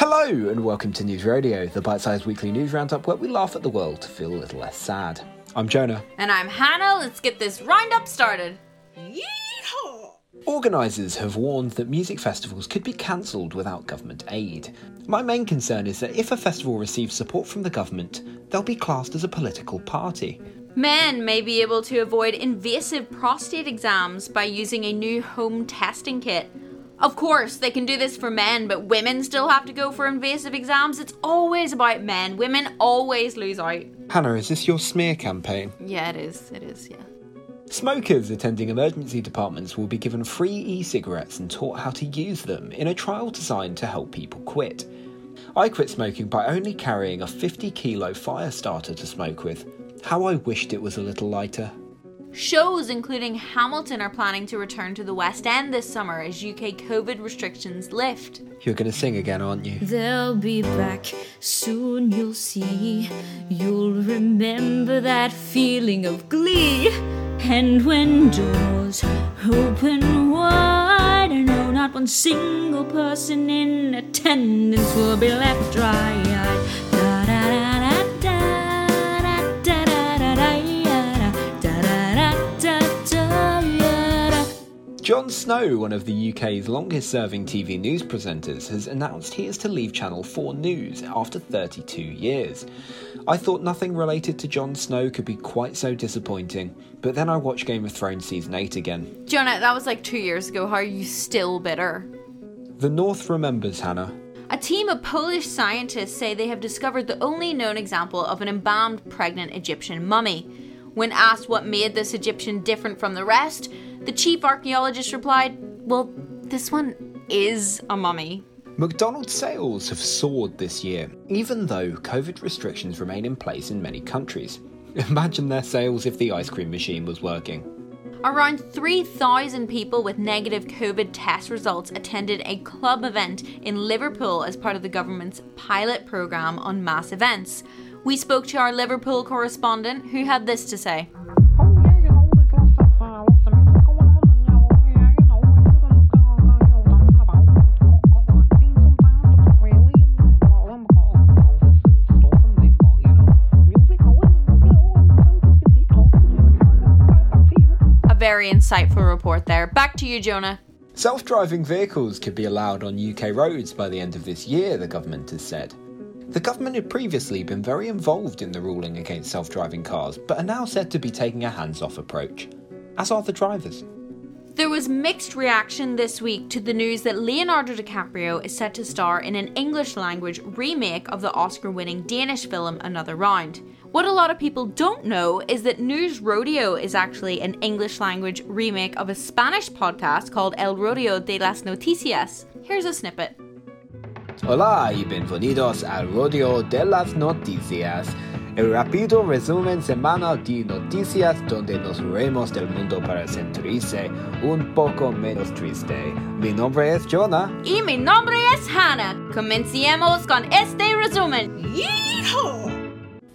Hello, and welcome to News Rodeo, the bite sized weekly news roundup where we laugh at the world to feel a little less sad. I'm Jonah. And I'm Hannah. Let's get this roundup started. Yeehaw! Organisers have warned that music festivals could be cancelled without government aid. My main concern is that if a festival receives support from the government, they'll be classed as a political party. Men may be able to avoid invasive prostate exams by using a new home testing kit. Of course, they can do this for men, but women still have to go for invasive exams. It's always about men. Women always lose out. Hannah, is this your smear campaign? Yeah, it is. It is, yeah. Smokers attending emergency departments will be given free e cigarettes and taught how to use them in a trial designed to help people quit. I quit smoking by only carrying a 50 kilo fire starter to smoke with. How I wished it was a little lighter. Shows including Hamilton are planning to return to the West End this summer as UK COVID restrictions lift. You're going to sing again, aren't you? They'll be back soon, you'll see. You'll remember that feeling of glee. And when doors open wide, no, not one single person in attendance will be left dry eyed. Snow, one of the UK's longest serving TV news presenters, has announced he is to leave Channel 4 News after 32 years. I thought nothing related to Jon Snow could be quite so disappointing, but then I watched Game of Thrones Season 8 again. Jonah, that was like two years ago. How are you still bitter? The North remembers Hannah. A team of Polish scientists say they have discovered the only known example of an embalmed pregnant Egyptian mummy. When asked what made this Egyptian different from the rest, the chief archaeologist replied, Well, this one is a mummy. McDonald's sales have soared this year, even though COVID restrictions remain in place in many countries. Imagine their sales if the ice cream machine was working. Around 3,000 people with negative COVID test results attended a club event in Liverpool as part of the government's pilot programme on mass events. We spoke to our Liverpool correspondent who had this to say. Very insightful report there. Back to you, Jonah. Self driving vehicles could be allowed on UK roads by the end of this year, the government has said. The government had previously been very involved in the ruling against self driving cars, but are now said to be taking a hands off approach. As are the drivers. There was mixed reaction this week to the news that Leonardo DiCaprio is set to star in an English language remake of the Oscar winning Danish film Another Round. What a lot of people don't know is that News Rodeo is actually an English language remake of a Spanish podcast called El Rodeo de las Noticias. Here's a snippet. Hola y bienvenidos al Rodeo de las Noticias, el rápido resumen semanal de noticias donde nos reiremos del mundo para sentirse un poco menos triste. Mi nombre es Jonah. Y mi nombre es Hannah. Comencemos con este resumen. Yeehaw!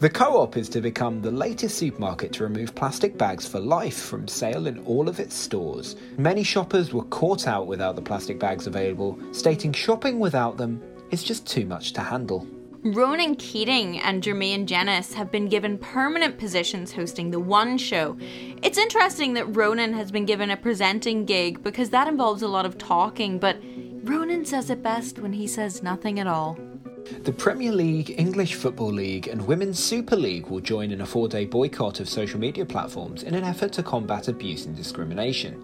The Co op is to become the latest supermarket to remove plastic bags for life from sale in all of its stores. Many shoppers were caught out without the plastic bags available, stating shopping without them is just too much to handle. Ronan Keating and Jermaine Jenas have been given permanent positions hosting the One Show. It's interesting that Ronan has been given a presenting gig because that involves a lot of talking, but Ronan says it best when he says nothing at all. The Premier League, English Football League, and Women's Super League will join in a four day boycott of social media platforms in an effort to combat abuse and discrimination.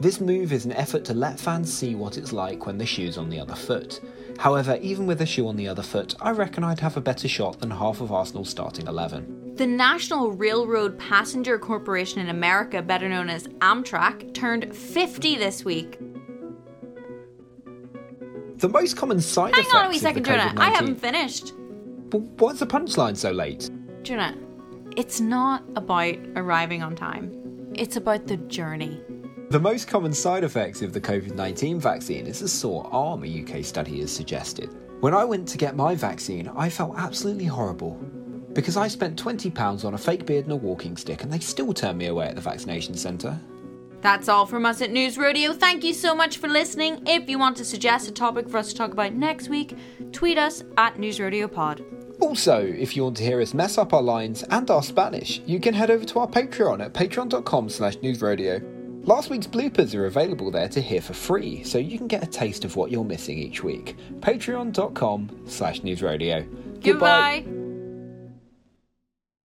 This move is an effort to let fans see what it's like when the shoe's on the other foot. However, even with the shoe on the other foot, I reckon I'd have a better shot than half of Arsenal's starting 11. The National Railroad Passenger Corporation in America, better known as Amtrak, turned 50 this week. The most common side Hang effects on a wee second, Jonah. I haven't finished. But why's the punchline so late? Jonah, it's not about arriving on time, it's about the journey. The most common side effects of the COVID 19 vaccine is a sore arm, a UK study has suggested. When I went to get my vaccine, I felt absolutely horrible. Because I spent £20 on a fake beard and a walking stick, and they still turned me away at the vaccination centre. That's all from us at News Rodeo. Thank you so much for listening. If you want to suggest a topic for us to talk about next week, tweet us at News Rodeo Pod. Also, if you want to hear us mess up our lines and our Spanish, you can head over to our Patreon at patreon.com slash newsrodeo. Last week's bloopers are available there to hear for free, so you can get a taste of what you're missing each week. Patreon.com slash newsrodeo. Goodbye.